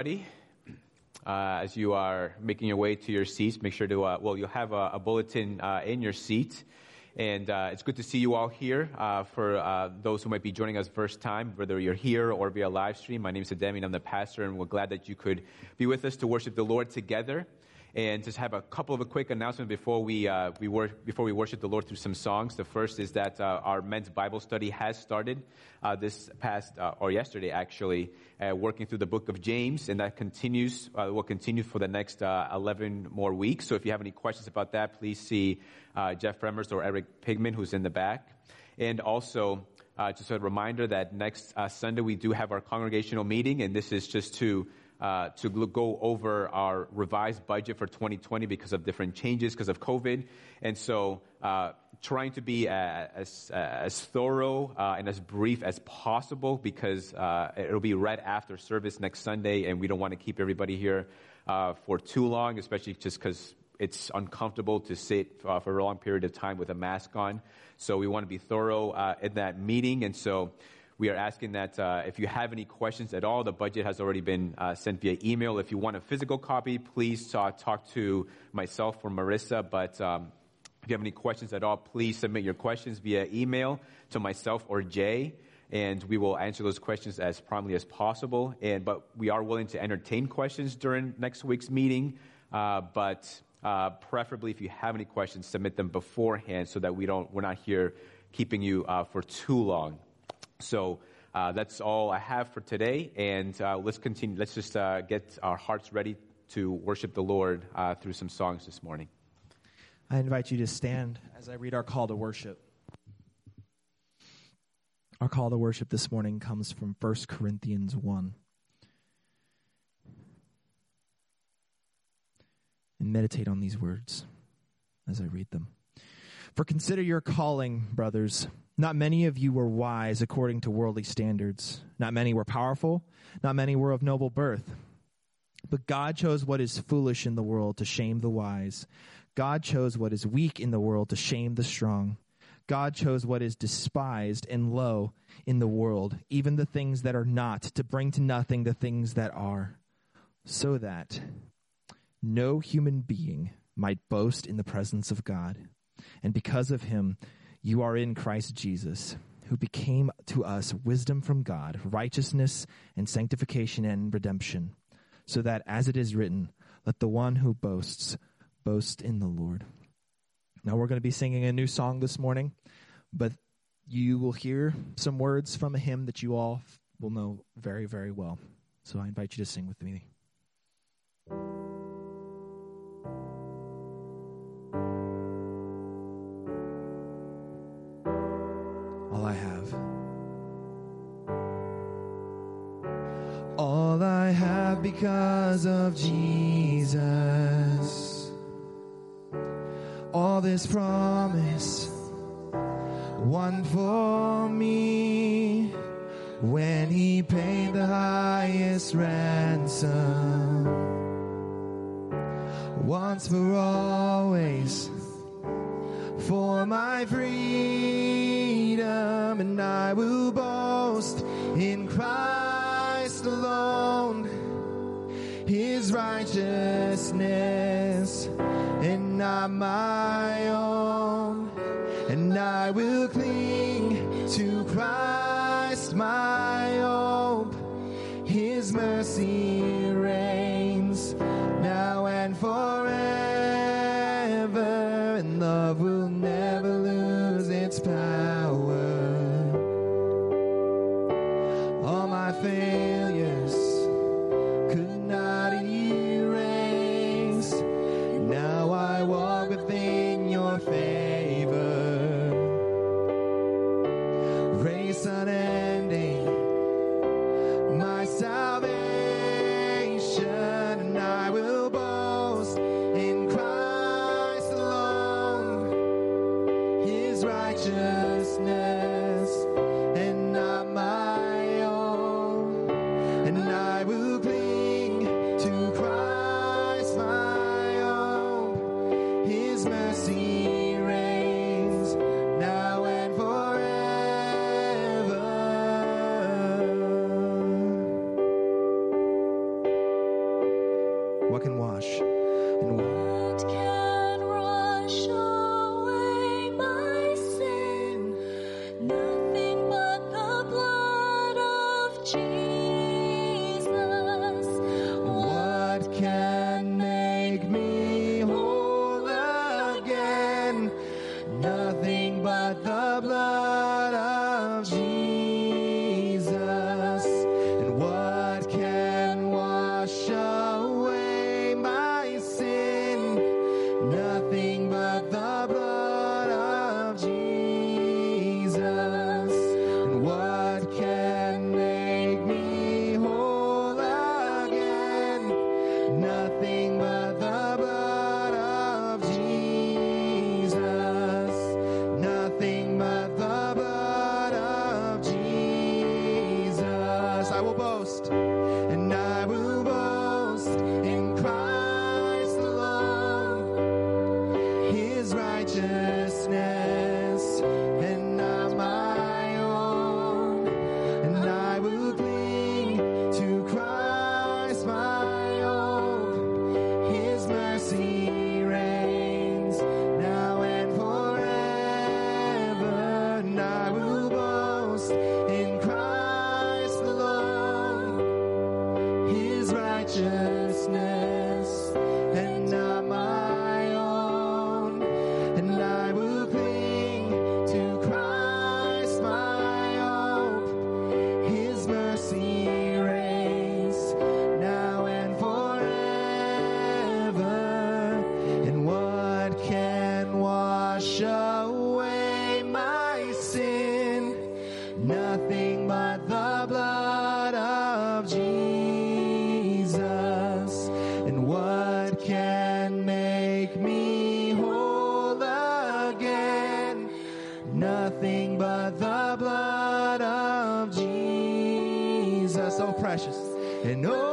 Ready? Uh, as you are making your way to your seats, make sure to, uh, well, you'll have a, a bulletin uh, in your seat. And uh, it's good to see you all here. Uh, for uh, those who might be joining us first time, whether you're here or via live stream, my name is Ademi and I'm the pastor, and we're glad that you could be with us to worship the Lord together and just have a couple of a quick announcements before we, uh, we wor- before we worship the Lord through some songs. The first is that uh, our men's Bible study has started uh, this past, uh, or yesterday actually, uh, working through the book of James, and that continues, uh, will continue for the next 11 more weeks. So if you have any questions about that, please see Jeff Fremers or Eric Pigman, who's in the back. And also, just a reminder that next Sunday we do have our congregational meeting, and this is just to uh, to go over our revised budget for 2020 because of different changes because of COVID. And so, uh, trying to be as, as thorough uh, and as brief as possible because uh, it'll be right after service next Sunday, and we don't want to keep everybody here uh, for too long, especially just because it's uncomfortable to sit uh, for a long period of time with a mask on. So we want to be thorough in that meeting, and so we are asking that uh, if you have any questions at all, the budget has already been uh, sent via email. If you want a physical copy, please uh, talk to myself or Marissa. But um, if you have any questions at all, please submit your questions via email to myself or Jay, and we will answer those questions as promptly as possible. And but we are willing to entertain questions during next week's meeting. Uh, but uh, preferably, if you have any questions, submit them beforehand so that we don't we're not here keeping you uh, for too long. So uh, that's all I have for today, and uh, let's continue. Let's just uh, get our hearts ready to worship the Lord uh, through some songs this morning. I invite you to stand as I read our call to worship. Our call to worship this morning comes from 1 Corinthians 1. And meditate on these words as I read them. For consider your calling, brothers. Not many of you were wise according to worldly standards. Not many were powerful. Not many were of noble birth. But God chose what is foolish in the world to shame the wise. God chose what is weak in the world to shame the strong. God chose what is despised and low in the world, even the things that are not, to bring to nothing the things that are, so that no human being might boast in the presence of God. And because of him, you are in Christ Jesus, who became to us wisdom from God, righteousness and sanctification and redemption, so that as it is written, let the one who boasts boast in the Lord. Now we're going to be singing a new song this morning, but you will hear some words from a hymn that you all will know very, very well. So I invite you to sing with me. Because of Jesus. All this promise one for me when he paid the highest ransom. Once for always for my freedom and I will boast in Christ alone his righteousness and not my own. And I will cling to Christ my hope. His mercy can make me whole again. Nothing but the blood of Jesus. So precious. And oh,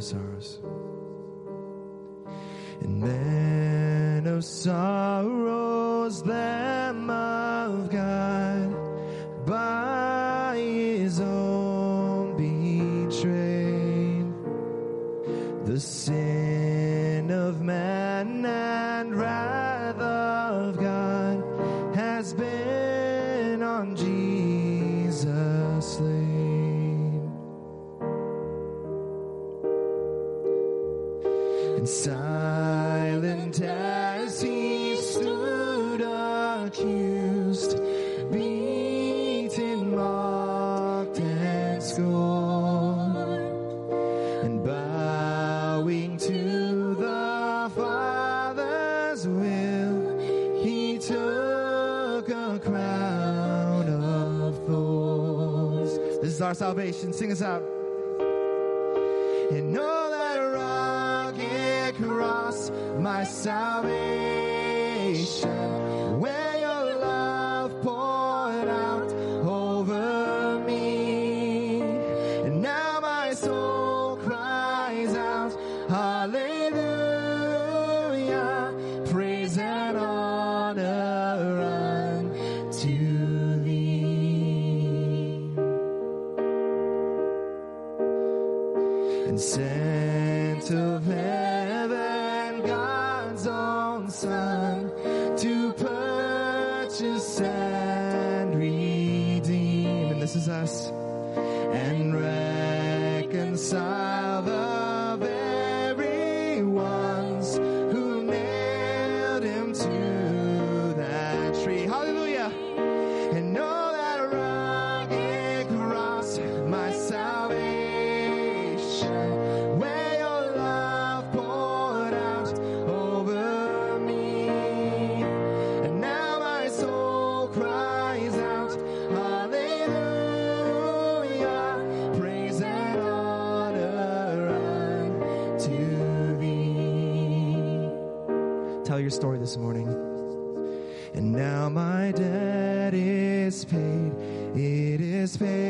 is. And man of sorrows, there. salvation. Sing us out. your story this morning. And now my debt is paid. It is paid.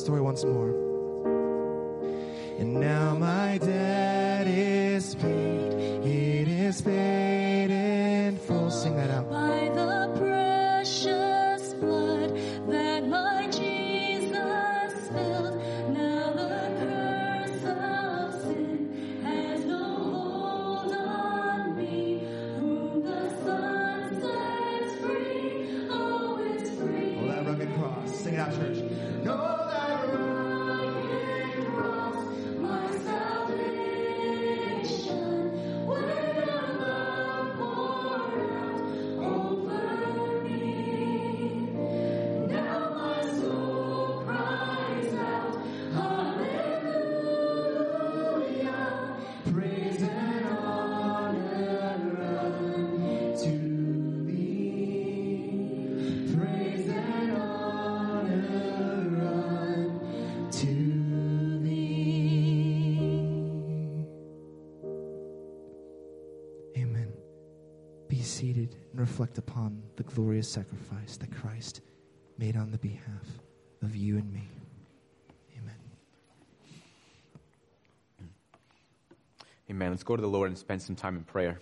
story once more. Reflect upon the glorious sacrifice that Christ made on the behalf of you and me. Amen. Amen. Let's go to the Lord and spend some time in prayer.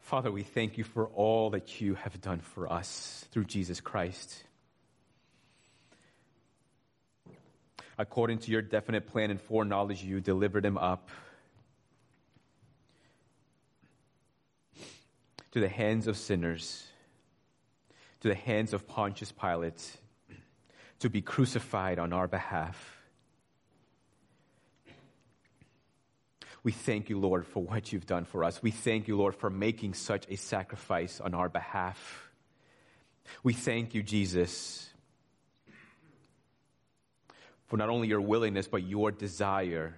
Father, we thank you for all that you have done for us through Jesus Christ. According to your definite plan and foreknowledge, you delivered him up to the hands of sinners, to the hands of Pontius Pilate, to be crucified on our behalf. We thank you, Lord, for what you've done for us. We thank you, Lord, for making such a sacrifice on our behalf. We thank you, Jesus, for not only your willingness, but your desire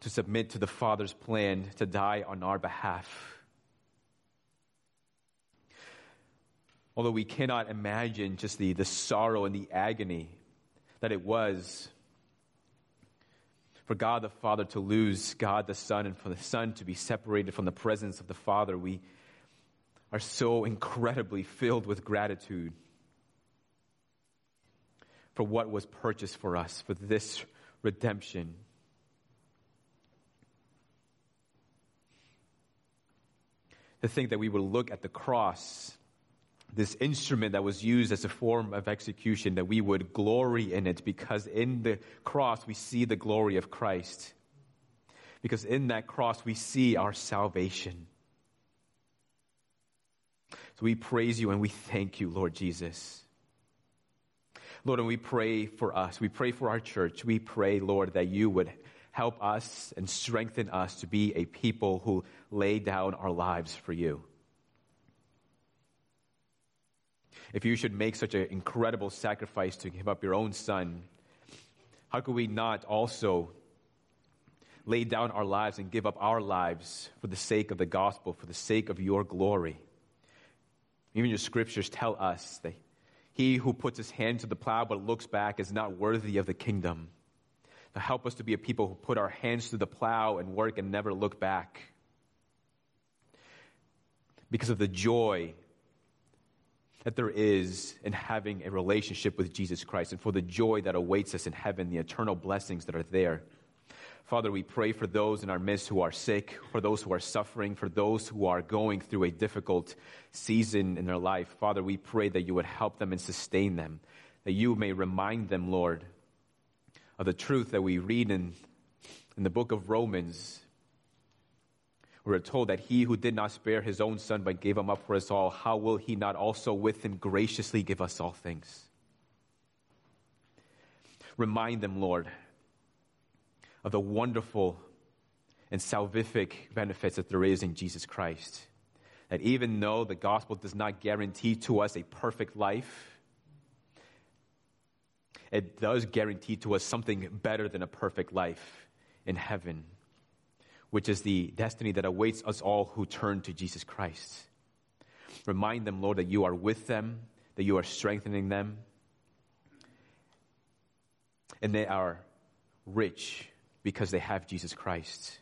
to submit to the Father's plan to die on our behalf. Although we cannot imagine just the, the sorrow and the agony that it was for God the Father to lose God the Son and for the Son to be separated from the presence of the Father, we are so incredibly filled with gratitude for what was purchased for us, for this redemption. To think that we would look at the cross, this instrument that was used as a form of execution, that we would glory in it because in the cross we see the glory of Christ. Because in that cross we see our salvation. So we praise you and we thank you, Lord Jesus. Lord, and we pray for us. We pray for our church. We pray, Lord, that you would help us and strengthen us to be a people who lay down our lives for you. If you should make such an incredible sacrifice to give up your own son, how could we not also lay down our lives and give up our lives for the sake of the gospel, for the sake of your glory? Even your scriptures tell us that he who puts his hand to the plow but looks back is not worthy of the kingdom. To help us to be a people who put our hands to the plow and work and never look back. Because of the joy that there is in having a relationship with Jesus Christ and for the joy that awaits us in heaven, the eternal blessings that are there. Father, we pray for those in our midst who are sick, for those who are suffering, for those who are going through a difficult season in their life. Father, we pray that you would help them and sustain them, that you may remind them, Lord, of the truth that we read in, in the book of Romans. We're told that he who did not spare his own son but gave him up for us all, how will he not also with him graciously give us all things? Remind them, Lord, of the wonderful and salvific benefits that there is in Jesus Christ. That even though the gospel does not guarantee to us a perfect life, it does guarantee to us something better than a perfect life in heaven, which is the destiny that awaits us all who turn to Jesus Christ. Remind them, Lord, that you are with them, that you are strengthening them, and they are rich because they have Jesus Christ.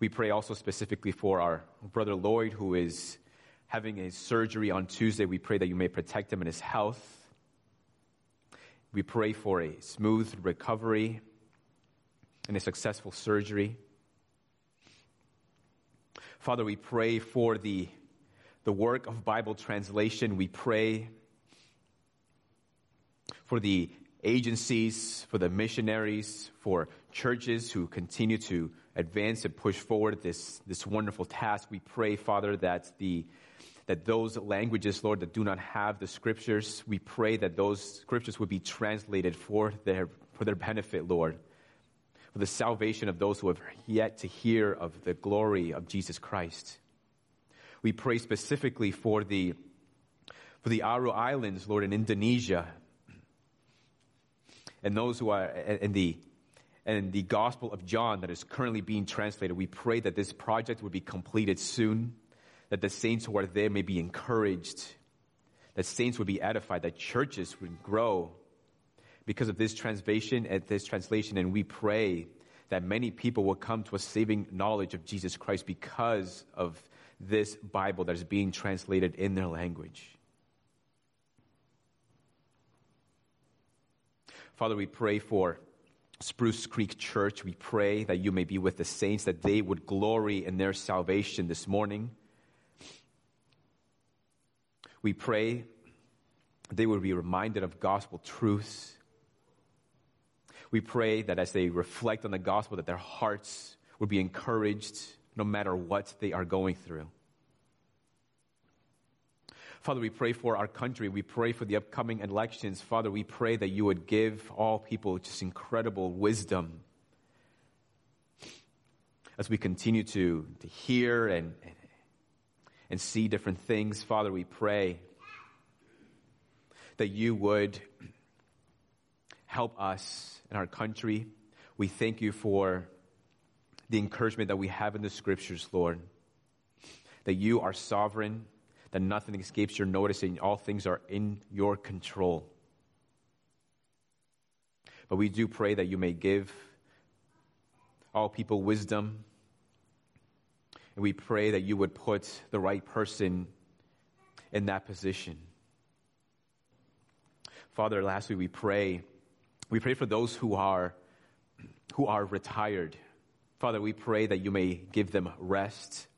We pray also specifically for our brother Lloyd, who is having a surgery on Tuesday. We pray that you may protect him in his health. We pray for a smooth recovery and a successful surgery. Father, we pray for the, the work of Bible translation. We pray for the agencies, for the missionaries, for churches who continue to advance and push forward this, this wonderful task. We pray, Father, that the that those languages, Lord, that do not have the scriptures, we pray that those scriptures would be translated for their for their benefit, Lord. For the salvation of those who have yet to hear of the glory of Jesus Christ. We pray specifically for the for the Aru Islands, Lord, in Indonesia, and those who are in the and the Gospel of John that is currently being translated. We pray that this project would be completed soon, that the saints who are there may be encouraged, that saints would be edified, that churches would grow because of this translation and this translation. And we pray that many people will come to a saving knowledge of Jesus Christ because of this Bible that is being translated in their language. Father, we pray for Spruce Creek Church. We pray that you may be with the saints, that they would glory in their salvation this morning. We pray they would be reminded of gospel truths. We pray that as they reflect on the gospel, that their hearts would be encouraged no matter what they are going through. Father, we pray for our country. We pray for the upcoming elections. Father, we pray that you would give all people just incredible wisdom as we continue to, to hear and, and see different things. Father, we pray that you would help us in our country. We thank you for the encouragement that we have in the scriptures, Lord, that you are sovereign that nothing escapes your notice and all things are in your control. But we do pray that you may give all people wisdom. And we pray that you would put the right person in that position. Father, lastly, we pray. We pray for those who are, who are retired. Father, we pray that you may give them rest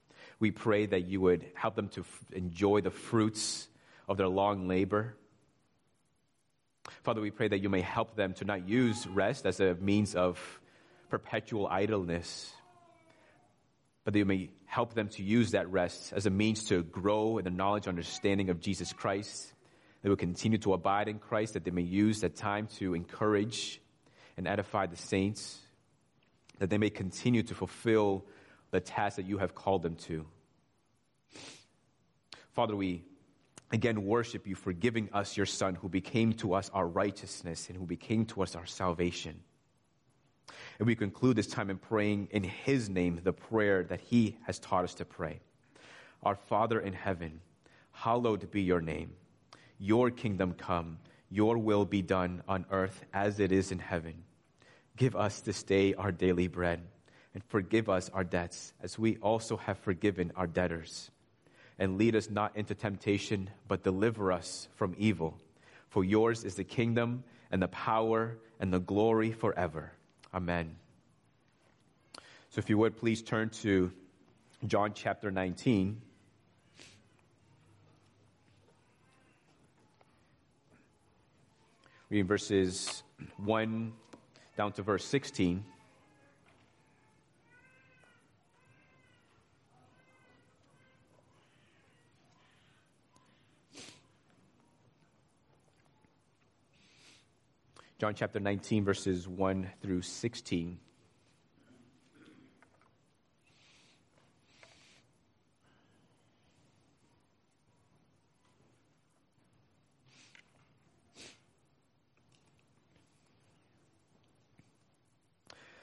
we pray that you would help them to f- enjoy the fruits of their long labor. Father, we pray that you may help them to not use rest as a means of perpetual idleness, but that you may help them to use that rest as a means to grow in the knowledge and understanding of Jesus Christ. They will continue to abide in Christ, that they may use that time to encourage and edify the saints, that they may continue to fulfill the task that you have called them to. Father, we again worship you for giving us your Son who became to us our righteousness and who became to us our salvation. And we conclude this time in praying in his name the prayer that he has taught us to pray. Our Father in heaven, hallowed be your name. Your kingdom come, your will be done on earth as it is in heaven. Give us this day our daily bread and forgive us our debts as we also have forgiven our debtors. And lead us not into temptation, but deliver us from evil. For yours is the kingdom and the power and the glory forever. Amen. So if you would please turn to John chapter 19. Reading verses 1 down to verse 16. John chapter 19, verses 1 through 16.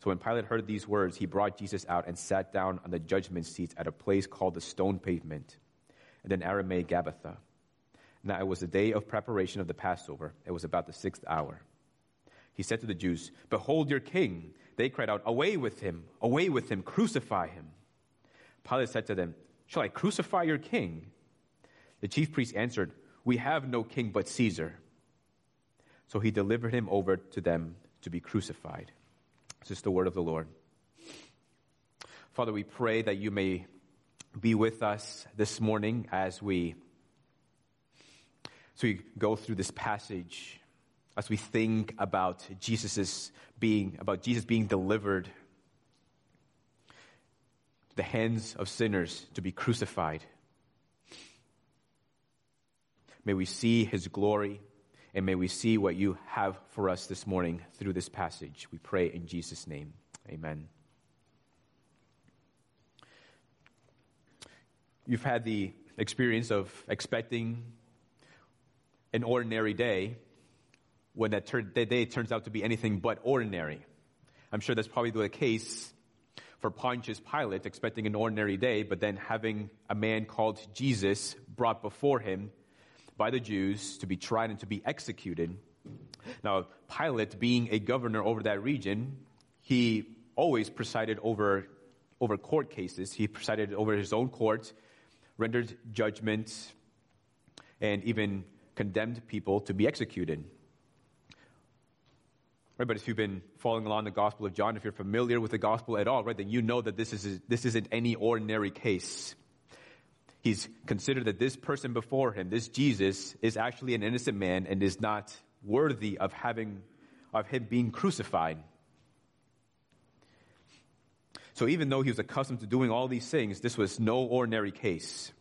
So when Pilate heard these words, he brought Jesus out and sat down on the judgment seat at a place called the stone pavement, and in Aramaic Gabbatha. Now it was the day of preparation of the Passover. It was about the sixth hour. He said to the Jews, Behold your king. They cried out, Away with him! Away with him! Crucify him! Pilate said to them, Shall I crucify your king? The chief priests answered, We have no king but Caesar. So he delivered him over to them to be crucified. This is the word of the Lord. Father, we pray that you may be with us this morning as we, as we go through this passage, as we think about Jesus's being, about Jesus being delivered the hands of sinners to be crucified. May we see his glory and may we see what you have for us this morning through this passage. We pray in Jesus' name. Amen. You've had the experience of expecting an ordinary day when that, that day turns out to be anything but ordinary. I'm sure that's probably the case for Pontius Pilate, expecting an ordinary day, but then having a man called Jesus brought before him by the Jews to be tried and to be executed. Now, Pilate, being a governor over that region, he always presided over, over court cases. He presided over his own court, rendered judgments, and even condemned people to be executed. Right, but if you've been following along the Gospel of John, if you're familiar with the Gospel at all, right, then you know that this, is, this isn't any ordinary case. He's considered that this person before him, this Jesus, is actually an innocent man and is not worthy of having, of him being crucified. So even though he was accustomed to doing all these things, this was no ordinary case.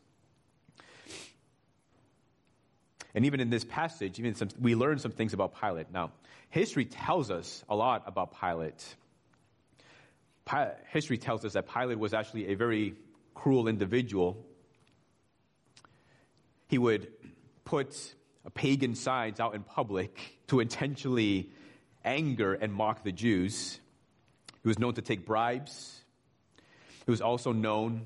And even in this passage, even some, we learn some things about Pilate. Now, history tells us a lot about Pilate. Pi- history tells us that Pilate was actually a very cruel individual. He would put pagan signs out in public to intentionally anger and mock the Jews. He was known to take bribes. He was also known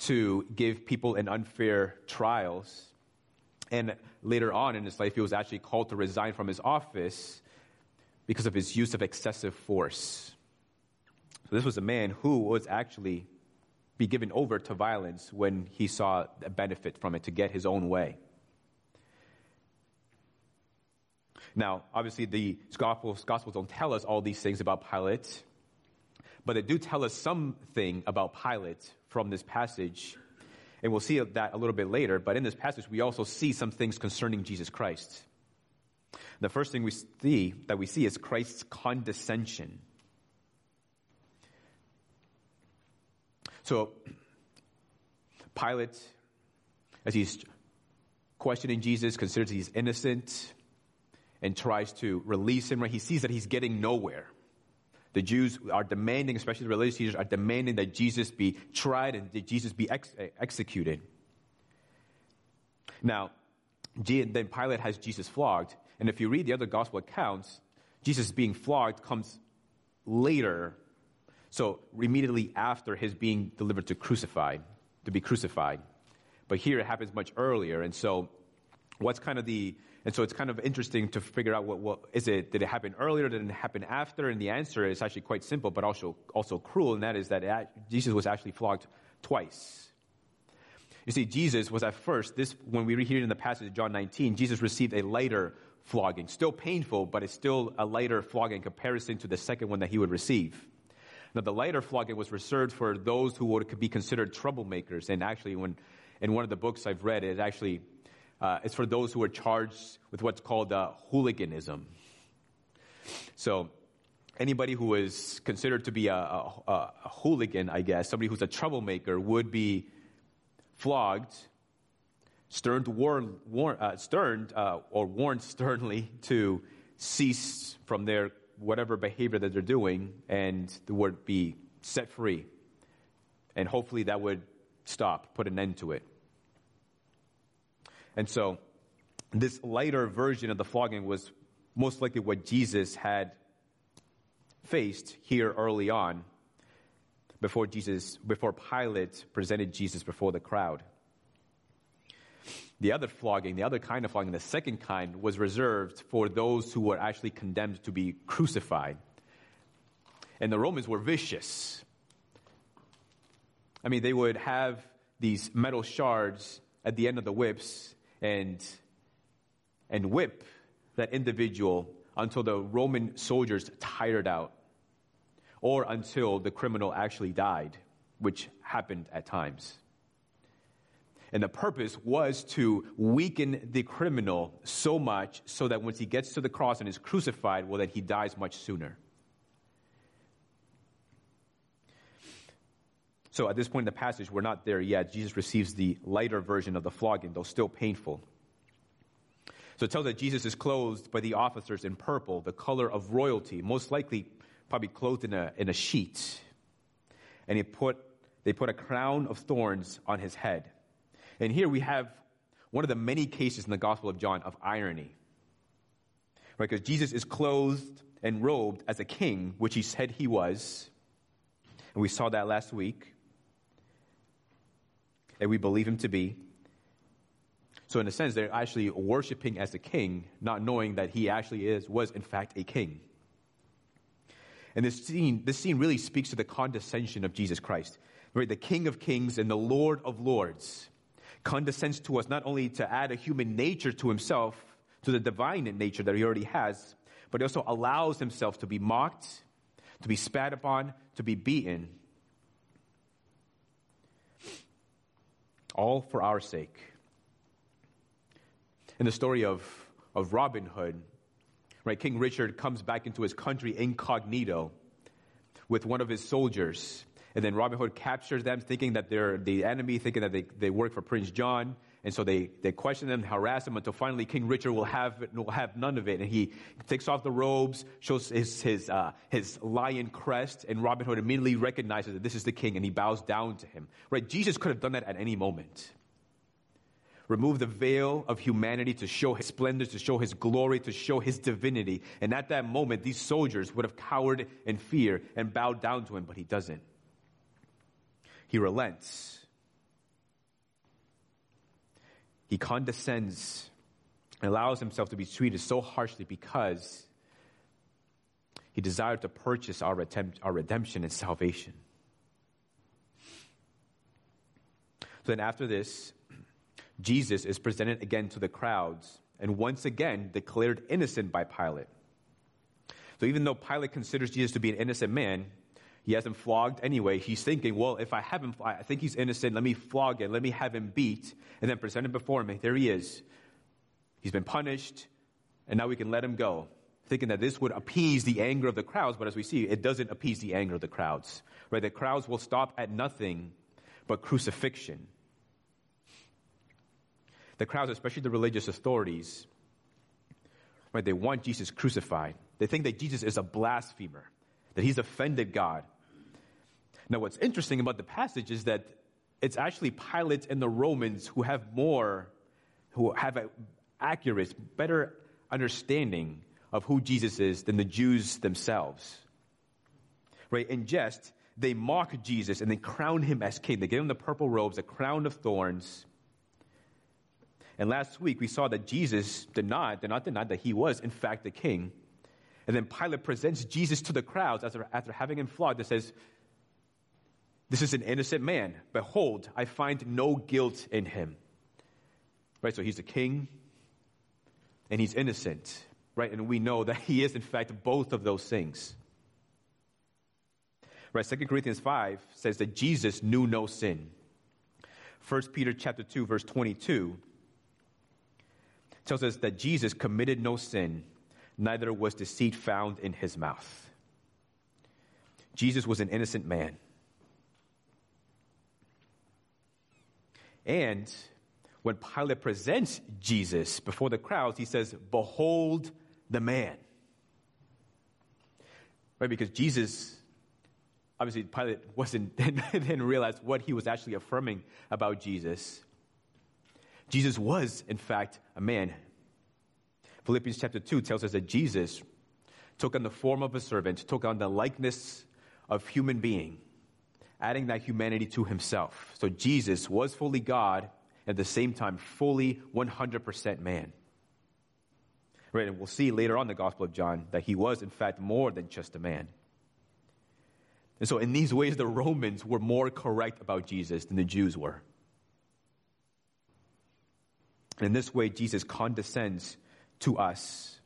to give people in unfair trials. And later on in his life, he was actually called to resign from his office because of his use of excessive force. So this was a man who was actually be given over to violence when he saw a benefit from it to get his own way. Now, obviously, the Gospels, Gospels don't tell us all these things about Pilate, but they do tell us something about Pilate from this passage. And we'll see that a little bit later. But in this passage, we also see some things concerning Jesus Christ. The first thing we see that we see is Christ's condescension. So, Pilate, as he's questioning Jesus, considers he's innocent and tries to release him. Right? He sees that he's getting nowhere. The Jews are demanding, especially the religious leaders, are demanding that Jesus be tried and that Jesus be ex- eh, executed. Now, then Pilate has Jesus flogged. And if you read the other gospel accounts, Jesus being flogged comes later. So immediately after his being delivered to crucified, to be crucified. But here it happens much earlier. And so what's kind of the and so it's kind of interesting to figure out what, what is it did it happen earlier did it happen after and the answer is actually quite simple but also also cruel and that is that it, jesus was actually flogged twice you see jesus was at first this when we read here in the passage of john 19 jesus received a lighter flogging still painful but it's still a lighter flogging in comparison to the second one that he would receive now the lighter flogging was reserved for those who would be considered troublemakers and actually when in one of the books i've read it actually uh, it's for those who are charged with what's called uh, hooliganism. So, anybody who is considered to be a, a, a, hooligan, I guess, somebody who's a troublemaker, would be flogged, sterned, warn, warn, uh, sterned uh, or warned sternly to cease from their whatever behavior that they're doing, and the word be set free. And hopefully that would stop, put an end to it. And so, this lighter version of the flogging was most likely what Jesus had faced here early on before Jesus, before Pilate presented Jesus before the crowd. The other flogging, the other kind of flogging, the second kind, was reserved for those who were actually condemned to be crucified. And the Romans were vicious. I mean, they would have these metal shards at the end of the whips and, and whip that individual until the Roman soldiers tired out or until the criminal actually died, which happened at times. And the purpose was to weaken the criminal so much so that once he gets to the cross and is crucified, well, then he dies much sooner. So at this point in the passage, we're not there yet. Jesus receives the lighter version of the flogging, though still painful. So it tells that Jesus is clothed by the officers in purple, the color of royalty, most likely probably clothed in a, in a sheet. And he put, they put a crown of thorns on his head. And here we have one of the many cases in the Gospel of John of irony. Right? Because Jesus is clothed and robed as a king, which he said he was. And we saw that last week. And we believe him to be. So in a sense, they're actually worshiping as a king, not knowing that he actually is, was in fact a king. And this scene, this scene really speaks to the condescension of Jesus Christ. Right? The King of Kings and the Lord of Lords condescends to us not only to add a human nature to himself, to the divine nature that he already has, but he also allows himself to be mocked, to be spat upon, to be beaten. All for our sake. In the story of, of Robin Hood, right, King Richard comes back into his country incognito with one of his soldiers. And then Robin Hood captures them, thinking that they're the enemy, thinking that they, they work for Prince John. And so they, they question them, harass them until finally King Richard will have, will have none of it. And he takes off the robes, shows his, his, uh, his lion crest, and Robin Hood immediately recognizes that this is the king and he bows down to him. Right? Jesus could have done that at any moment remove the veil of humanity to show his splendor, to show his glory, to show his divinity. And at that moment, these soldiers would have cowered in fear and bowed down to him, but he doesn't. He relents. He condescends and allows himself to be treated so harshly because he desired to purchase our, attempt, our redemption and salvation. So then, after this, Jesus is presented again to the crowds and once again declared innocent by Pilate. So even though Pilate considers Jesus to be an innocent man, he has him flogged anyway. He's thinking, well, if I have him, I think he's innocent. Let me flog him. Let me have him beat and then present him before me. there he is. He's been punished and now we can let him go. Thinking that this would appease the anger of the crowds, but as we see, it doesn't appease the anger of the crowds. Right? The crowds will stop at nothing but crucifixion the crowds, especially the religious authorities, right, they want Jesus crucified. They think that Jesus is a blasphemer, that he's offended God. Now, what's interesting about the passage is that it's actually Pilate and the Romans who have more, who have an accurate, better understanding of who Jesus is than the Jews themselves. Right? In jest, they mock Jesus and they crown him as king. They give him the purple robes, a crown of thorns, and last week we saw that Jesus not, did not deny that he was, in fact, the king. And then Pilate presents Jesus to the crowds after, after having him flogged and says, This is an innocent man. Behold, I find no guilt in him. Right? So he's a king and he's innocent. Right? And we know that he is, in fact, both of those things. Right? 2 Corinthians 5 says that Jesus knew no sin. 1 Peter chapter 2, verse 22 tells us that Jesus committed no sin, neither was deceit found in his mouth. Jesus was an innocent man. And when Pilate presents Jesus before the crowds, he says, Behold the man. Right? Because Jesus, obviously, Pilate wasn't, didn't realize what he was actually affirming about Jesus. Jesus was, in fact, a man. Philippians chapter 2 tells us that Jesus took on the form of a servant, took on the likeness of human being, adding that humanity to himself. So Jesus was fully God, at the same time, fully 100% man. Right, and we'll see later on in the Gospel of John that he was, in fact, more than just a man. And so, in these ways, the Romans were more correct about Jesus than the Jews were. And in this way, Jesus condescends to us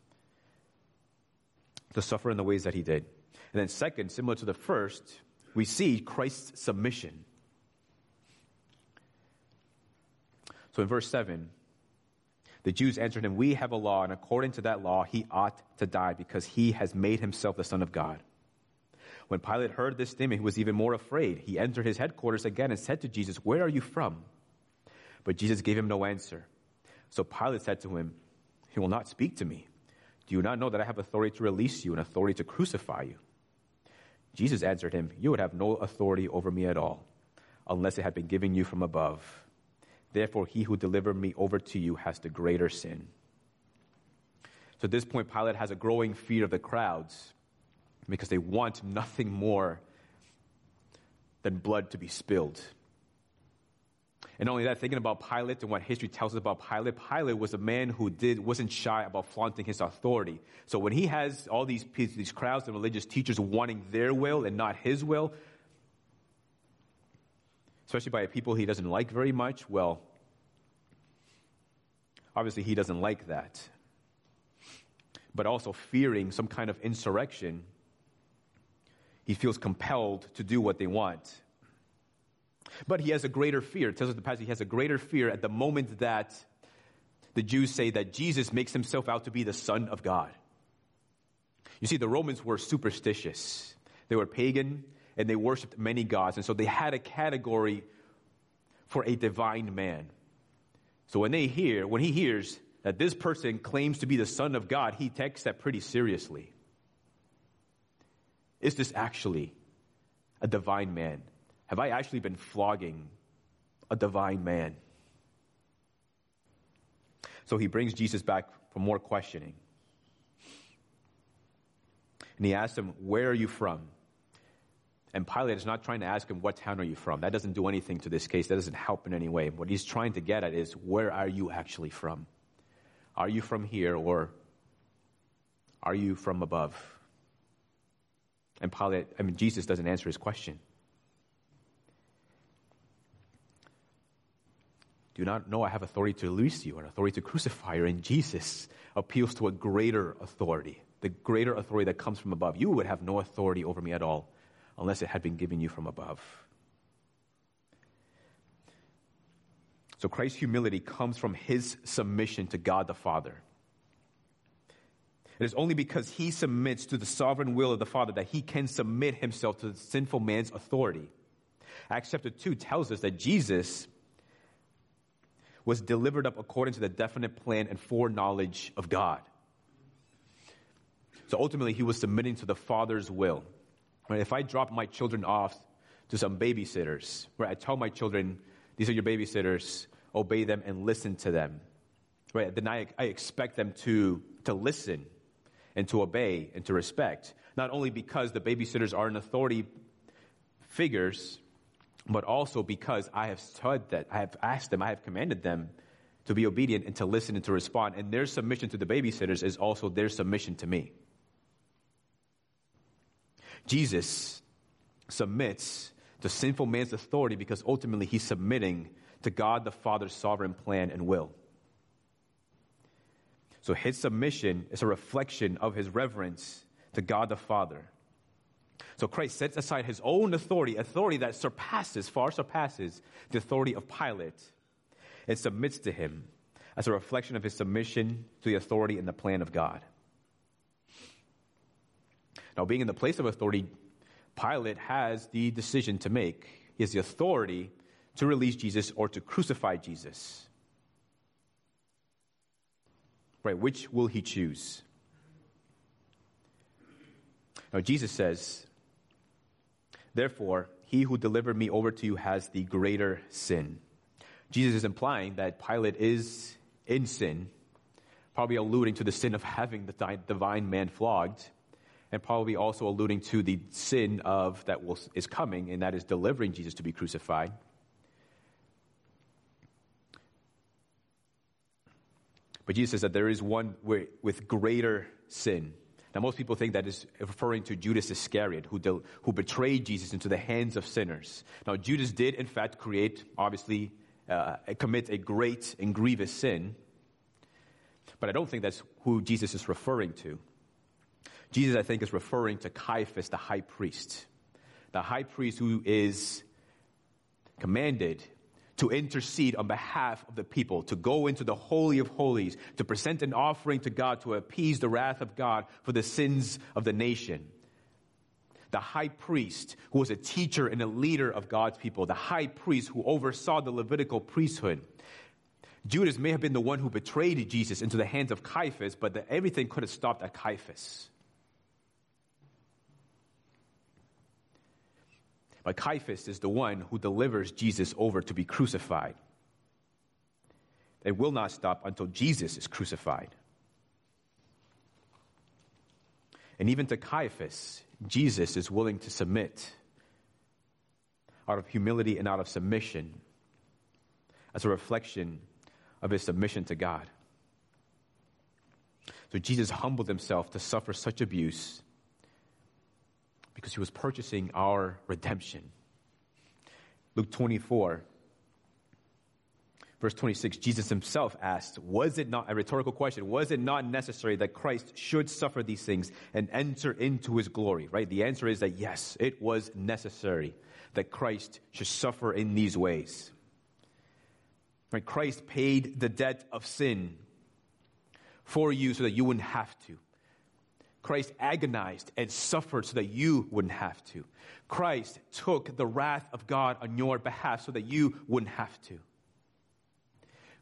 to suffer in the ways that he did. And then, second, similar to the first, we see Christ's submission. So, in verse 7, the Jews answered him, We have a law, and according to that law, he ought to die because he has made himself the Son of God. When Pilate heard this statement, he was even more afraid. He entered his headquarters again and said to Jesus, Where are you from? But Jesus gave him no answer. So Pilate said to him, He will not speak to me. Do you not know that I have authority to release you and authority to crucify you? Jesus answered him, You would have no authority over me at all, unless it had been given you from above. Therefore, he who delivered me over to you has the greater sin. So at this point, Pilate has a growing fear of the crowds because they want nothing more than blood to be spilled. And only that, thinking about Pilate and what history tells us about Pilate, Pilate was a man who did, wasn't shy about flaunting his authority. So when he has all these, these crowds and religious teachers wanting their will and not his will, especially by people he doesn't like very much, well, obviously he doesn't like that. But also fearing some kind of insurrection, he feels compelled to do what they want. But he has a greater fear. It tells us the passage he has a greater fear at the moment that the Jews say that Jesus makes himself out to be the Son of God. You see, the Romans were superstitious. They were pagan and they worshiped many gods. And so they had a category for a divine man. So when they hear, when he hears that this person claims to be the Son of God, he takes that pretty seriously. Is this actually a divine man? Have I actually been flogging a divine man? So he brings Jesus back for more questioning. And he asks him, Where are you from? And Pilate is not trying to ask him, What town are you from? That doesn't do anything to this case. That doesn't help in any way. What he's trying to get at is, Where are you actually from? Are you from here or are you from above? And Pilate, I mean, Jesus doesn't answer his question. Do not know I have authority to release you and authority to crucify you. And Jesus appeals to a greater authority, the greater authority that comes from above. You would have no authority over me at all unless it had been given you from above. So Christ's humility comes from his submission to God the Father. It is only because he submits to the sovereign will of the Father that he can submit himself to the sinful man's authority. Acts chapter 2 tells us that Jesus was delivered up according to the definite plan and foreknowledge of God. So ultimately, he was submitting to the Father's will. Right? If I drop my children off to some babysitters, right, I tell my children, these are your babysitters, obey them and listen to them. Right? Then I, I expect them to, to listen and to obey and to respect. Not only because the babysitters are an authority figures, but also because I have said that, I have asked them, I have commanded them to be obedient and to listen and to respond. And their submission to the babysitters is also their submission to me. Jesus submits to sinful man's authority because ultimately he's submitting to God the Father's sovereign plan and will. So his submission is a reflection of his reverence to God the Father. So Christ sets aside his own authority, authority that surpasses, far surpasses the authority of Pilate, and submits to him as a reflection of his submission to the authority and the plan of God. Now, being in the place of authority, Pilate has the decision to make. He has the authority to release Jesus or to crucify Jesus. Right, which will he choose? Now, Jesus says, Therefore, he who delivered me over to you has the greater sin. Jesus is implying that Pilate is in sin, probably alluding to the sin of having the divine man flogged. and probably also alluding to the sin of that will, is coming, and that is delivering Jesus to be crucified. But Jesus says that there is one with greater sin. Now, most people think that is referring to Judas Iscariot, who, del- who betrayed Jesus into the hands of sinners. Now, Judas did, in fact, create, obviously, uh, commit a great and grievous sin. But I don't think that's who Jesus is referring to. Jesus, I think, is referring to Caiaphas, the high priest. The high priest who is commanded to intercede on behalf of the people, to go into the Holy of Holies, to present an offering to God to appease the wrath of God for the sins of the nation. The high priest who was a teacher and a leader of God's people, the high priest who oversaw the Levitical priesthood. Judas may have been the one who betrayed Jesus into the hands of Caiaphas, but everything could have stopped at Caiaphas. But Caiaphas is the one who delivers Jesus over to be crucified. They will not stop until Jesus is crucified. And even to Caiaphas, Jesus is willing to submit out of humility and out of submission as a reflection of his submission to God. So Jesus humbled himself to suffer such abuse because he was purchasing our redemption. Luke 24, verse 26, Jesus himself asked, Was it not, a rhetorical question, was it not necessary that Christ should suffer these things and enter into his glory? Right? The answer is that yes, it was necessary that Christ should suffer in these ways. Right? Christ paid the debt of sin for you so that you wouldn't have to. Christ agonized and suffered so that you wouldn't have to. Christ took the wrath of God on your behalf so that you wouldn't have to.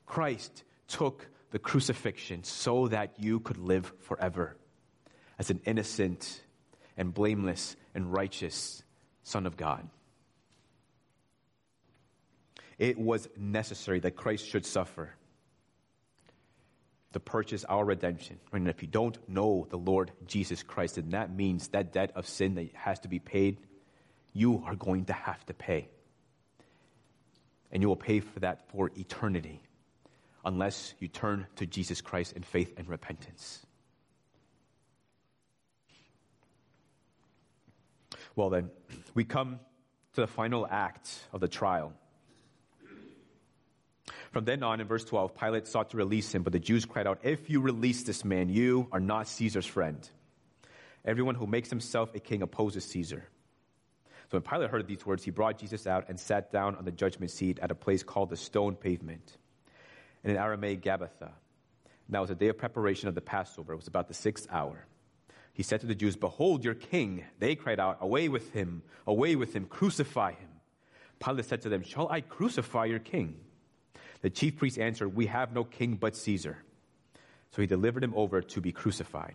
Christ took the crucifixion so that you could live forever as an innocent and blameless and righteous Son of God. It was necessary that Christ should suffer to purchase our redemption. And if you don't know the Lord Jesus Christ, then that means that debt of sin that has to be paid, you are going to have to pay. And you will pay for that for eternity unless you turn to Jesus Christ in faith and repentance. Well, then, we come to the final act of the trial. From then on, in verse 12, Pilate sought to release him, but the Jews cried out, If you release this man, you are not Caesar's friend. Everyone who makes himself a king opposes Caesar. So when Pilate heard these words, he brought Jesus out and sat down on the judgment seat at a place called the stone pavement, and in Aramaic Gabbatha. Now it was the day of preparation of the Passover. It was about the sixth hour. He said to the Jews, Behold your king. They cried out, Away with him, away with him, crucify him. Pilate said to them, Shall I crucify your king? The chief priest answered, We have no king but Caesar. So he delivered him over to be crucified.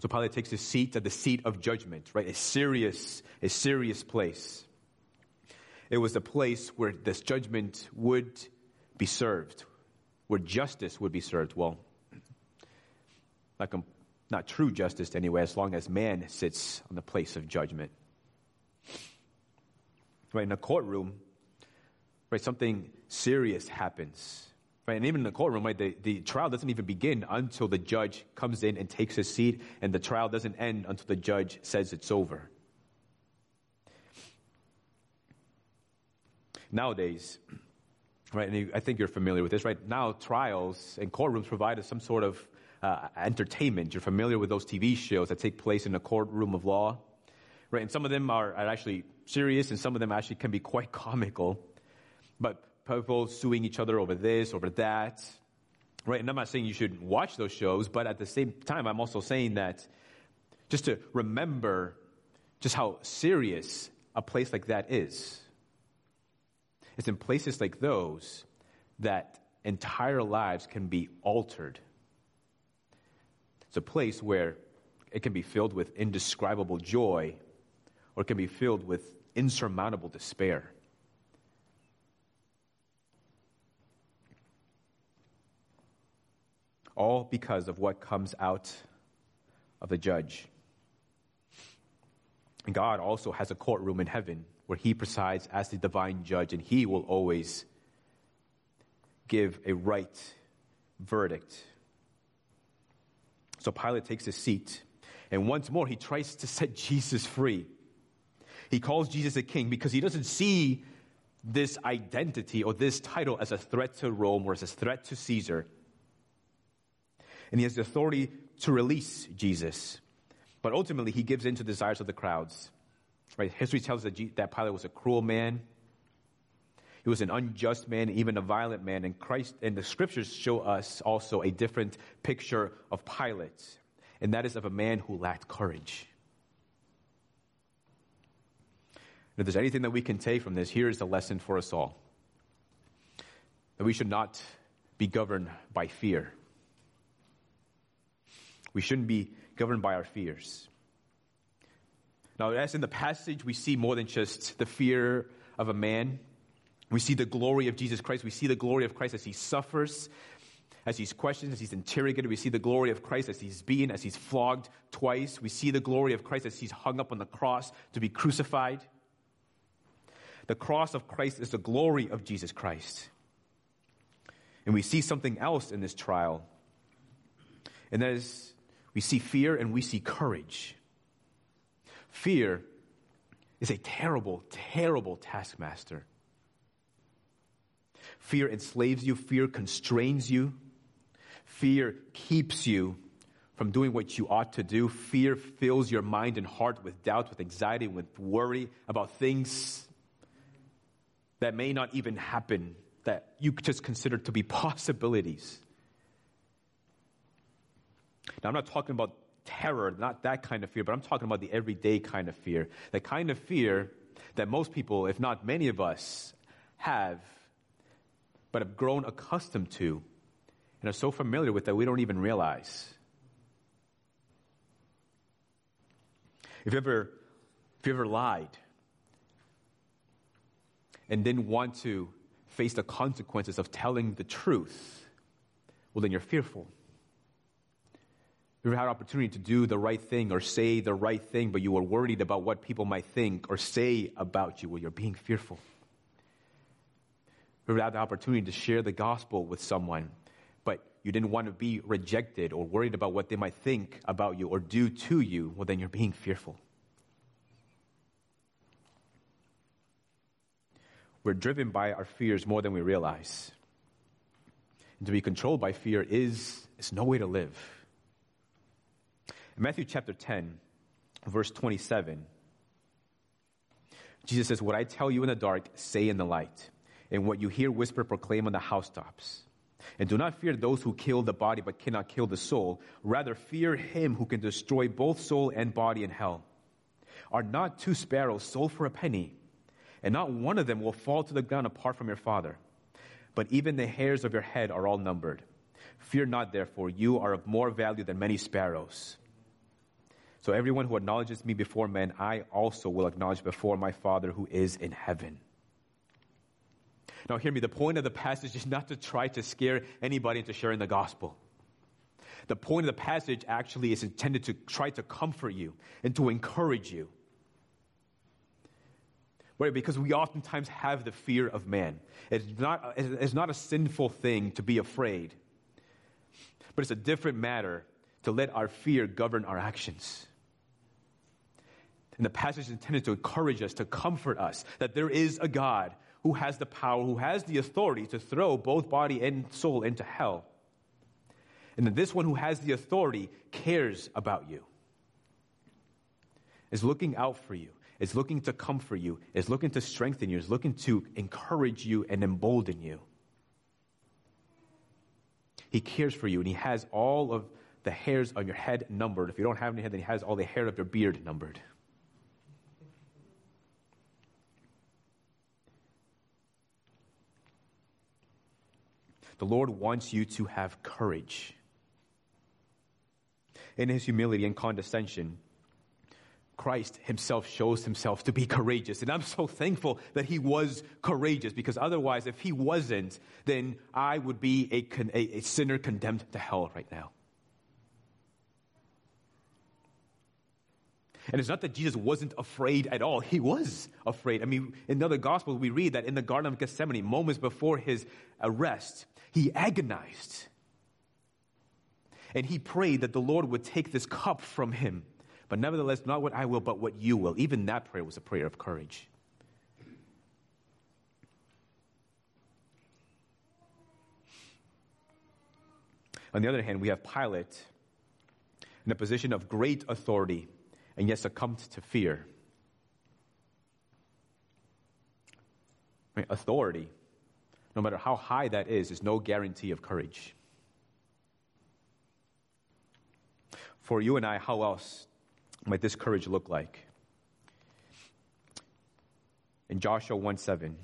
So Pilate takes his seat at the seat of judgment, right? A serious, a serious place. It was the place where this judgment would be served, where justice would be served. Well, not, com- um, not true justice anyway, as long as man sits on the place of judgment. Right, in a courtroom, right, something serious happens. Right, and even in the courtroom, right, the, the trial doesn't even begin until the judge comes in and takes his seat, and the trial doesn't end until the judge says it's over. Nowadays, right, and I think you're familiar with this, right? Now, trials and courtrooms provide us some sort of uh, entertainment. You're familiar with those TV shows that take place in a courtroom of law, right? And some of them are, are actually serious, and some of them actually can be quite comical. But people suing each other over this, over that, right? And I'm not saying you should watch those shows, but at the same time, I'm also saying that just to remember just how serious a place like that is. It's in places like those that entire lives can be altered. It's a place where it can be filled with indescribable joy or it can be filled with insurmountable despair. All because of what comes out of the judge. And God also has a courtroom in heaven where he presides as the divine judge, and he will always give a right verdict. So Pilate takes his seat, and once more he tries to set Jesus free. He calls Jesus a king because he doesn't see this identity or this title as a threat to Rome or as a threat to Caesar. And he has the authority to release Jesus. But ultimately, he gives in to the desires of the crowds. Right? History tells us that, G- that Pilate was a cruel man. He was an unjust man, even a violent man. And Christ and the scriptures show us also a different picture of Pilate, and that is of a man who lacked courage. And if there's anything that we can take from this, here is the lesson for us all that we should not be governed by fear. We shouldn't be governed by our fears. Now, as in the passage, we see more than just the fear of a man. We see the glory of Jesus Christ. We see the glory of Christ as he suffers, as he's questioned, as he's interrogated. We see the glory of Christ as he's beaten, as he's flogged twice. We see the glory of Christ as he's hung up on the cross to be crucified. The cross of Christ is the glory of Jesus Christ. And we see something else in this trial, and that is we see fear and we see courage. Fear is a terrible, terrible taskmaster. Fear enslaves you, fear constrains you, fear keeps you from doing what you ought to do. Fear fills your mind and heart with doubt, with anxiety, with worry about things that may not even happen, that you just consider to be possibilities. Now, I'm not talking about terror, not that kind of fear, but I'm talking about the everyday kind of fear. The kind of fear that most people, if not many of us, have, but have grown accustomed to, and are so familiar with that we don't even realize. If you ever, if you ever lied and didn't want to face the consequences of telling the truth, well, then you're fearful. You had an opportunity to do the right thing or say the right thing, but you were worried about what people might think or say about you? Well, you're being fearful. You had the opportunity to share the gospel with someone, but you didn't want to be rejected or worried about what they might think about you or do to you? Well, then you're being fearful. We're driven by our fears more than we realize. And to be controlled by fear is, is no way to live. In Matthew chapter 10, verse 27, Jesus says, What I tell you in the dark, say in the light. And what you hear whisper, proclaim on the housetops. And do not fear those who kill the body but cannot kill the soul. Rather, fear him who can destroy both soul and body in hell. Are not two sparrows sold for a penny? And not one of them will fall to the ground apart from your Father. But even the hairs of your head are all numbered. Fear not, therefore, you are of more value than many sparrows. So everyone who acknowledges me before men, I also will acknowledge before my Father who is in heaven. Now, hear me. The point of the passage is not to try to scare anybody into sharing the gospel. The point of the passage actually is intended to try to comfort you and to encourage you. Right? Because we oftentimes have the fear of man. It's not, it's not a sinful thing to be afraid, but it's a different matter to let our fear govern our actions. And the passage is intended to encourage us, to comfort us, that there is a God who has the power, who has the authority to throw both body and soul into hell. And that this one who has the authority cares about you, is looking out for you, is looking to comfort you, is looking to strengthen you, is looking to encourage you and embolden you. He cares for you, and He has all of the hairs on your head numbered. If you don't have any hair, then He has all the hair of your beard numbered. The Lord wants you to have courage. In his humility and condescension, Christ himself shows himself to be courageous. And I'm so thankful that he was courageous because otherwise, if he wasn't, then I would be a, a, a sinner condemned to hell right now. And it's not that Jesus wasn't afraid at all. He was afraid. I mean, in the other Gospels, we read that in the Garden of Gethsemane, moments before his arrest, he agonized. And he prayed that the Lord would take this cup from him. But nevertheless, not what I will, but what you will. Even that prayer was a prayer of courage. On the other hand, we have Pilate in a position of great authority and yet succumbed to fear. Right? Authority, no matter how high that is, is no guarantee of courage. For you and I, how else might this courage look like? In Joshua 1 7.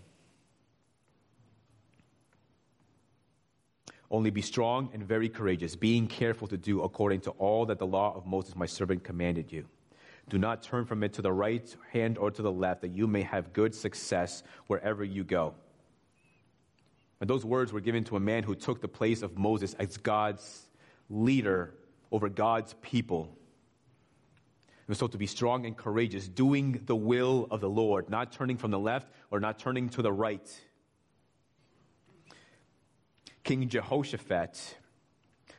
Only be strong and very courageous, being careful to do according to all that the law of Moses, my servant, commanded you. Do not turn from it to the right hand or to the left, that you may have good success wherever you go. And those words were given to a man who took the place of Moses as God's leader over God's people. And so to be strong and courageous, doing the will of the Lord, not turning from the left or not turning to the right. King Jehoshaphat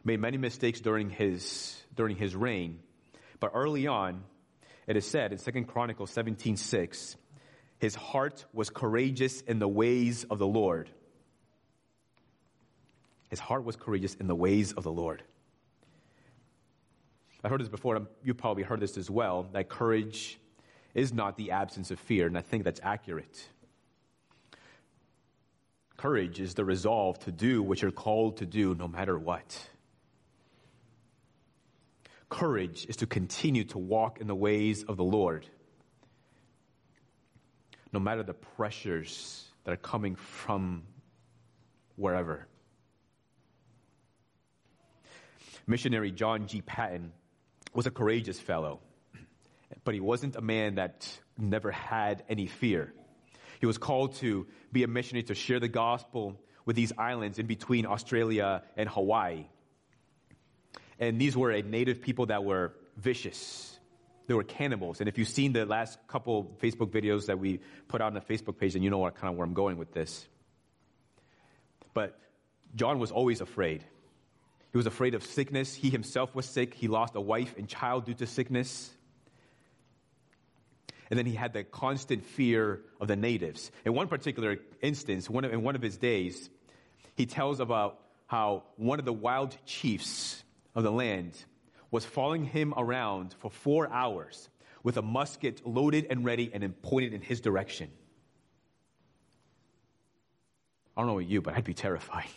made many mistakes during his, during his reign, but early on, it is said in 2 Chronicles 17:6, his heart was courageous in the ways of the Lord. His heart was courageous in the ways of the Lord. I've heard this before, and you probably heard this as well, that courage is not the absence of fear, and I think that's accurate. Courage is the resolve to do what you're called to do no matter what. Courage is to continue to walk in the ways of the Lord, no matter the pressures that are coming from wherever. Missionary John G. Paton was a courageous fellow, but he wasn't a man that never had any fear. He was called to be a missionary to share the gospel with these islands in between Australia and Hawaii. And these were a native people that were vicious. They were cannibals. And if you've seen the last couple Facebook videos that we put out on the Facebook page, then you know what, kind of where I'm going with this. But John was always afraid. He was afraid of sickness. He himself was sick. He lost a wife and child due to sickness. And then he had the constant fear of the natives. In one particular instance, one of, in one of his days, he tells about how one of the wild chiefs of the land was following him around for four hours with a musket loaded and ready and pointed in his direction. I don't know about you, but I'd be terrified.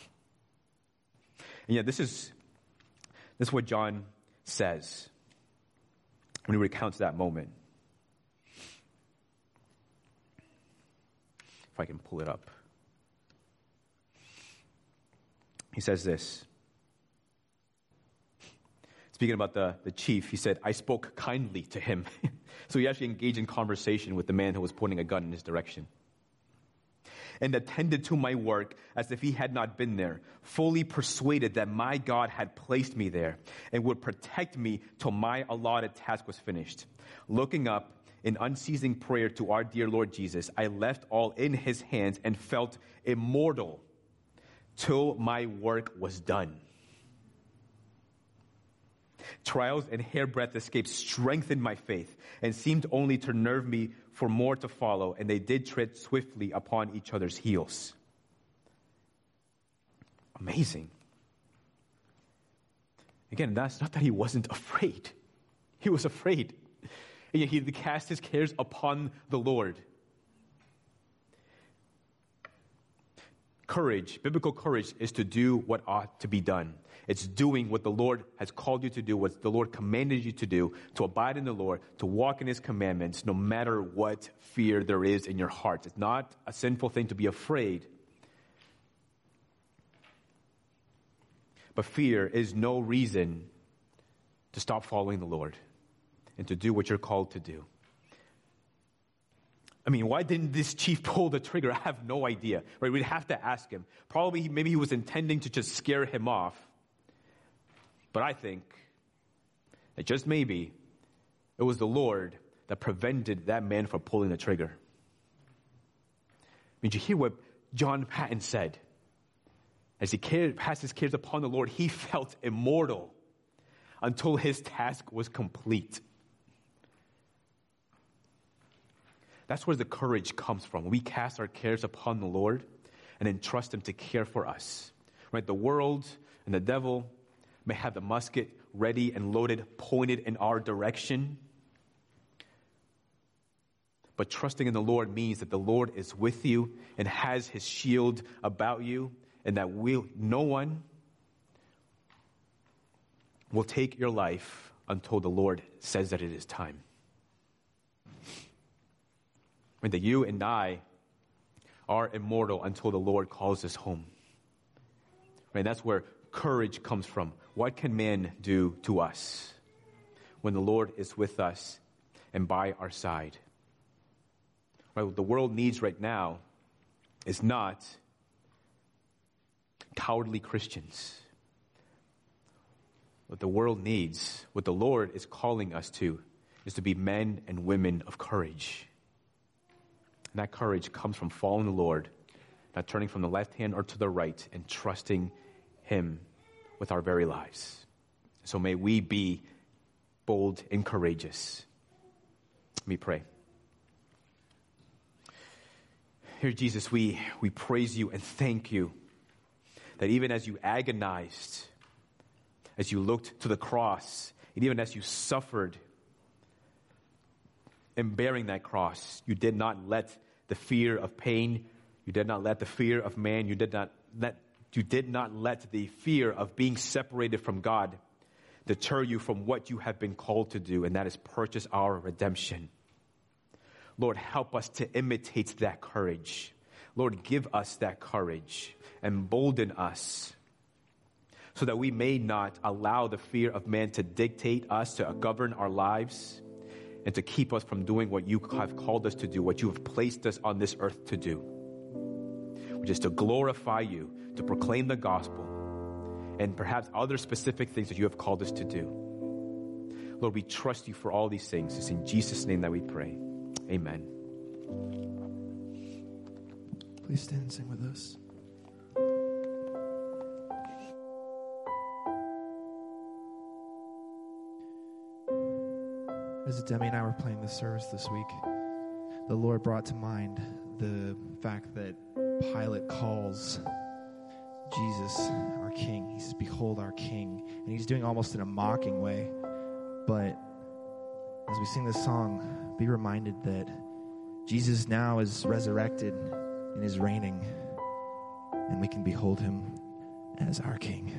And yet, this is, this is what John says when he recounts that moment. If I can pull it up. He says this. Speaking about the, the chief, he said, I spoke kindly to him. so he actually engaged in conversation with the man who was pointing a gun in his direction. And attended to my work as if he had not been there, fully persuaded that my God had placed me there and would protect me till my allotted task was finished. Looking up in unceasing prayer to our dear Lord Jesus, I left all in his hands and felt immortal till my work was done. Trials and hairbreadth escapes strengthened my faith and seemed only to nerve me for more to follow, and they did tread swiftly upon each other's heels. Amazing. Again, that's not that he wasn't afraid. He was afraid. And yet he cast his cares upon the Lord. Courage, biblical courage, is to do what ought to be done. It's doing what the Lord has called you to do, what the Lord commanded you to do, to abide in the Lord, to walk in His commandments, no matter what fear there is in your heart. It's not a sinful thing to be afraid. But fear is no reason to stop following the Lord and to do what you're called to do. I mean, why didn't this chief pull the trigger? I have no idea. Right? We'd have to ask him. Probably, maybe he was intending to just scare him off. But I think that just maybe it was the Lord that prevented that man from pulling the trigger. Did you hear what John Paton said? As he cared, passed his cares upon the Lord, he felt immortal until his task was complete. That's where the courage comes from. We cast our cares upon the Lord and entrust Him to care for us. Right? The world and the devil may have the musket ready and loaded, pointed in our direction. But trusting in the Lord means that the Lord is with you and has His shield about you, and that we, no one will take your life until the Lord says that it is time. And that you and I are immortal until the Lord calls us home. Right? That's where courage comes from. What can man do to us when the Lord is with us and by our side? Right? What the world needs right now is not cowardly Christians. What the world needs, what the Lord is calling us to, is to be men and women of courage. And that courage comes from following the Lord, not turning from the left hand or to the right, and trusting Him with our very lives. So may we be bold and courageous. Let me pray. Here, Jesus, we, we praise you and thank you that even as you agonized, as you looked to the cross, and even as you suffered in bearing that cross, you did not let the fear of pain, you did not let the fear of man, you did not let, you did not let the fear of being separated from God deter you from what you have been called to do, and that is purchase our redemption. Lord, help us to imitate that courage. Lord, give us that courage, embolden us so that we may not allow the fear of man to dictate us, to govern our lives, and to keep us from doing what you have called us to do, what you have placed us on this earth to do, which is to glorify you, to proclaim the gospel, and perhaps other specific things that you have called us to do. Lord, we trust you for all these things. It's in Jesus' name that we pray. Amen. Please stand and sing with us. As Demi and I were playing the service this week, the Lord brought to mind the fact that Pilate calls Jesus our King. He says, Behold our King. And he's doing almost in a mocking way. But as we sing this song, be reminded that Jesus now is resurrected and is reigning, and we can behold him as our King.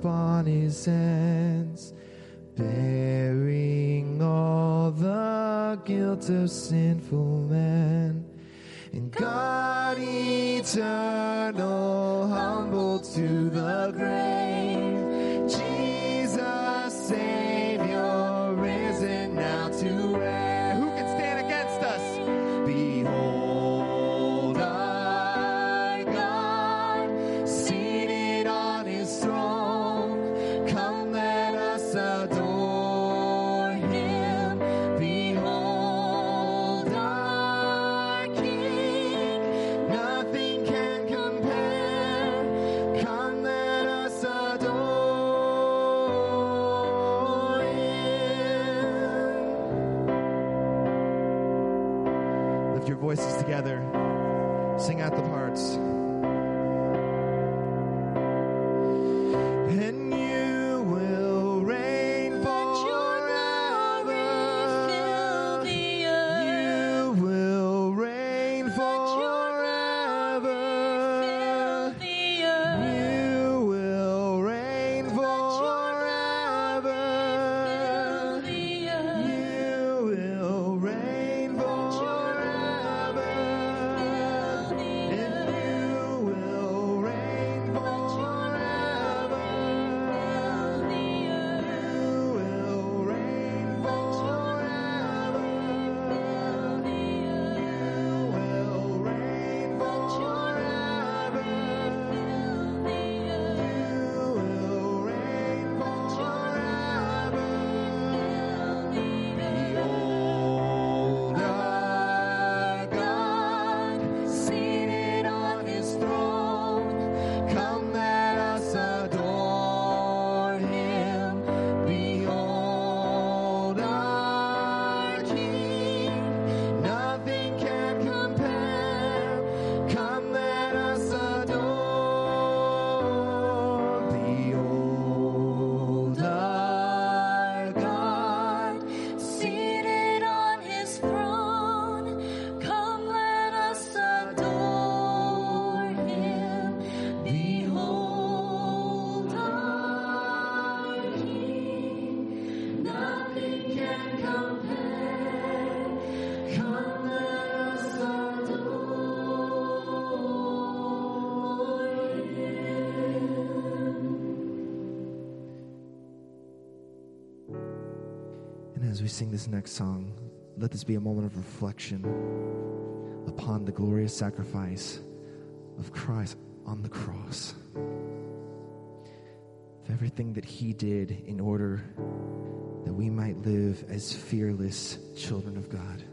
upon his head. sing this next song, let this be a moment of reflection upon the glorious sacrifice of Christ on the cross. Of everything that he did in order that we might live as fearless children of God.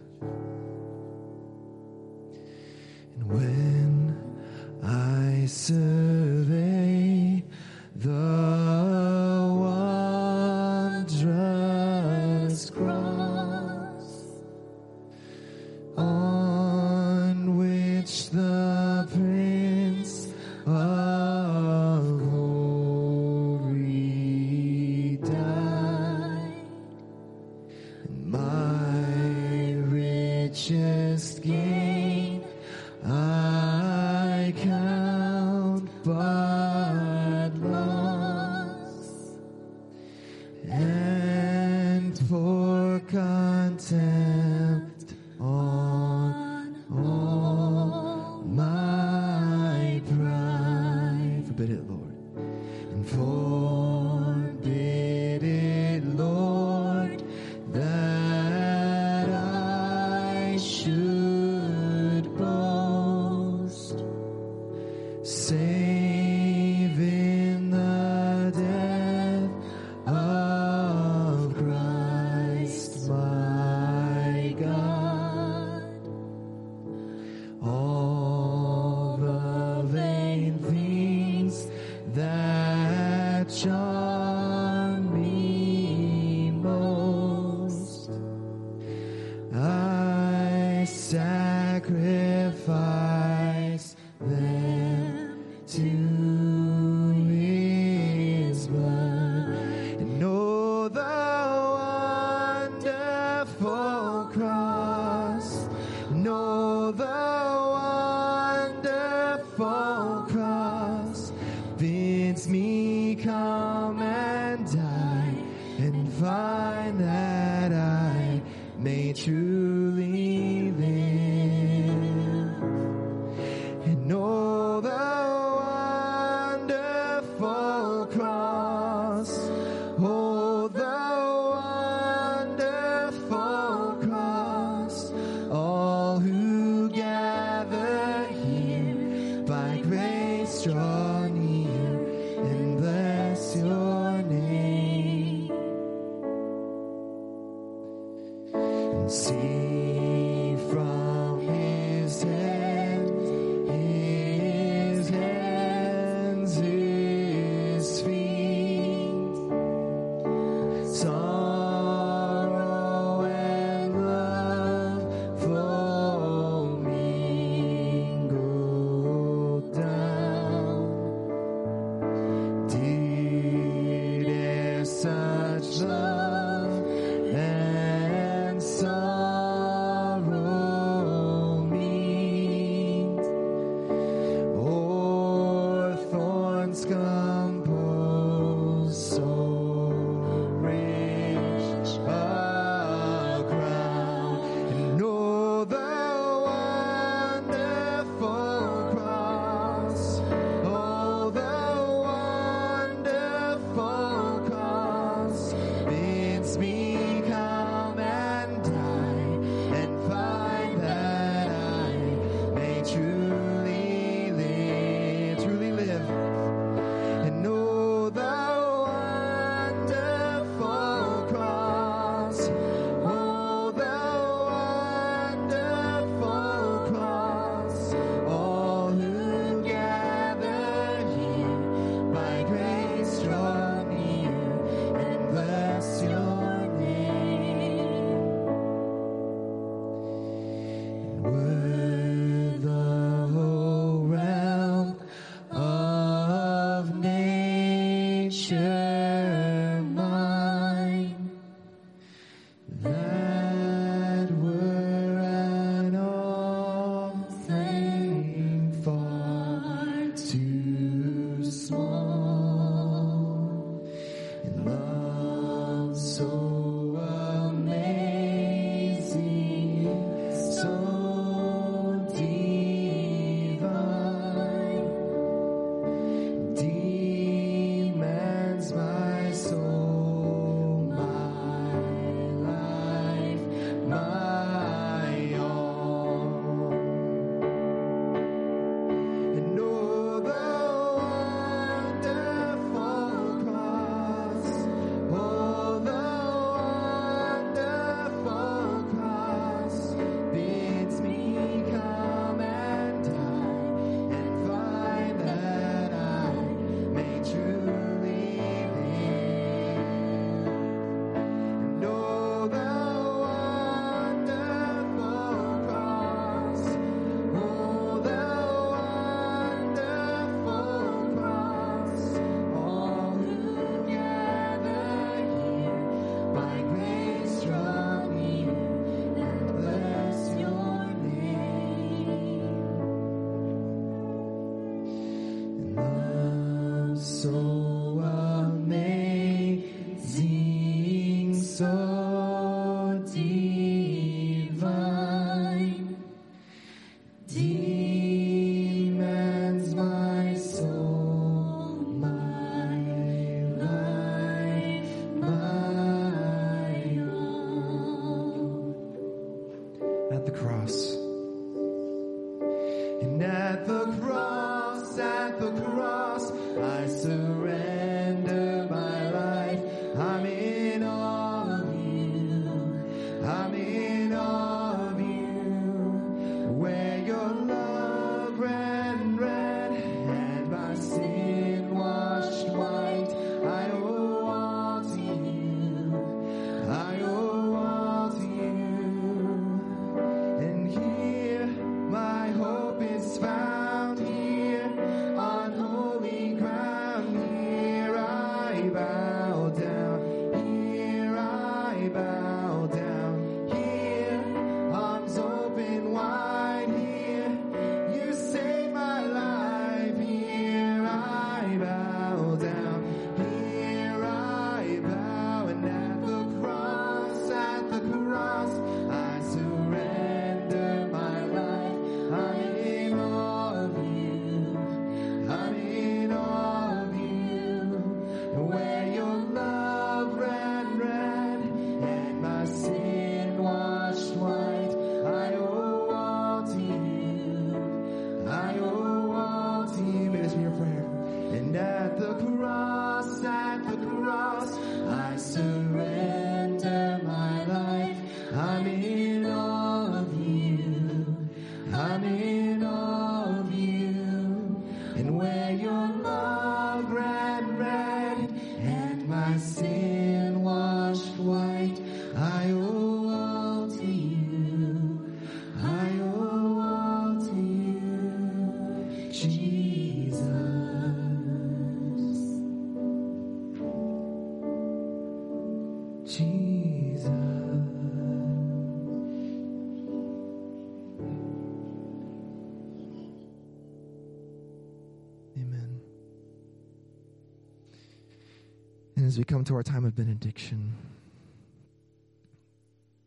As we come to our time of benediction,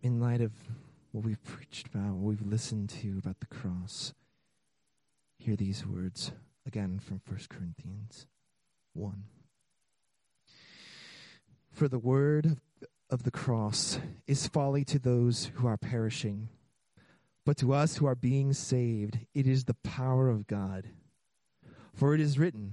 in light of what we've preached about, what we've listened to about the cross, hear these words again from 1 Corinthians 1. For the word of, of the cross is folly to those who are perishing, but to us who are being saved, it is the power of God. For it is written,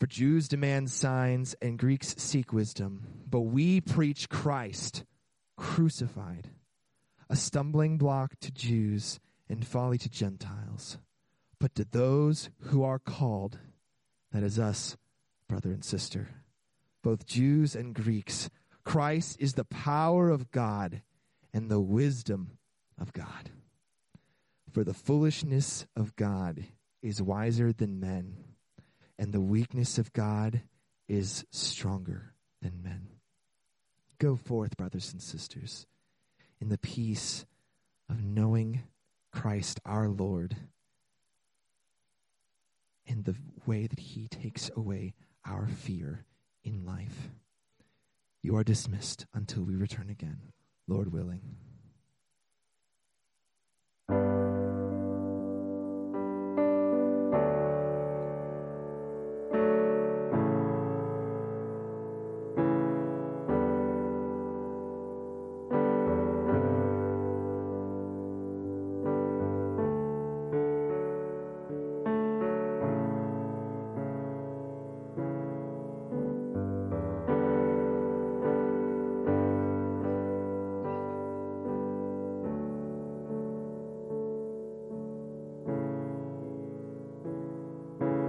For Jews demand signs and Greeks seek wisdom, but we preach Christ crucified, a stumbling block to Jews and folly to Gentiles. But to those who are called, that is us, brother and sister, both Jews and Greeks, Christ is the power of God and the wisdom of God. For the foolishness of God is wiser than men, and the weakness of God is stronger than men. Go forth, brothers and sisters, in the peace of knowing Christ our Lord in the way that he takes away our fear in life. You are dismissed until we return again, Lord willing.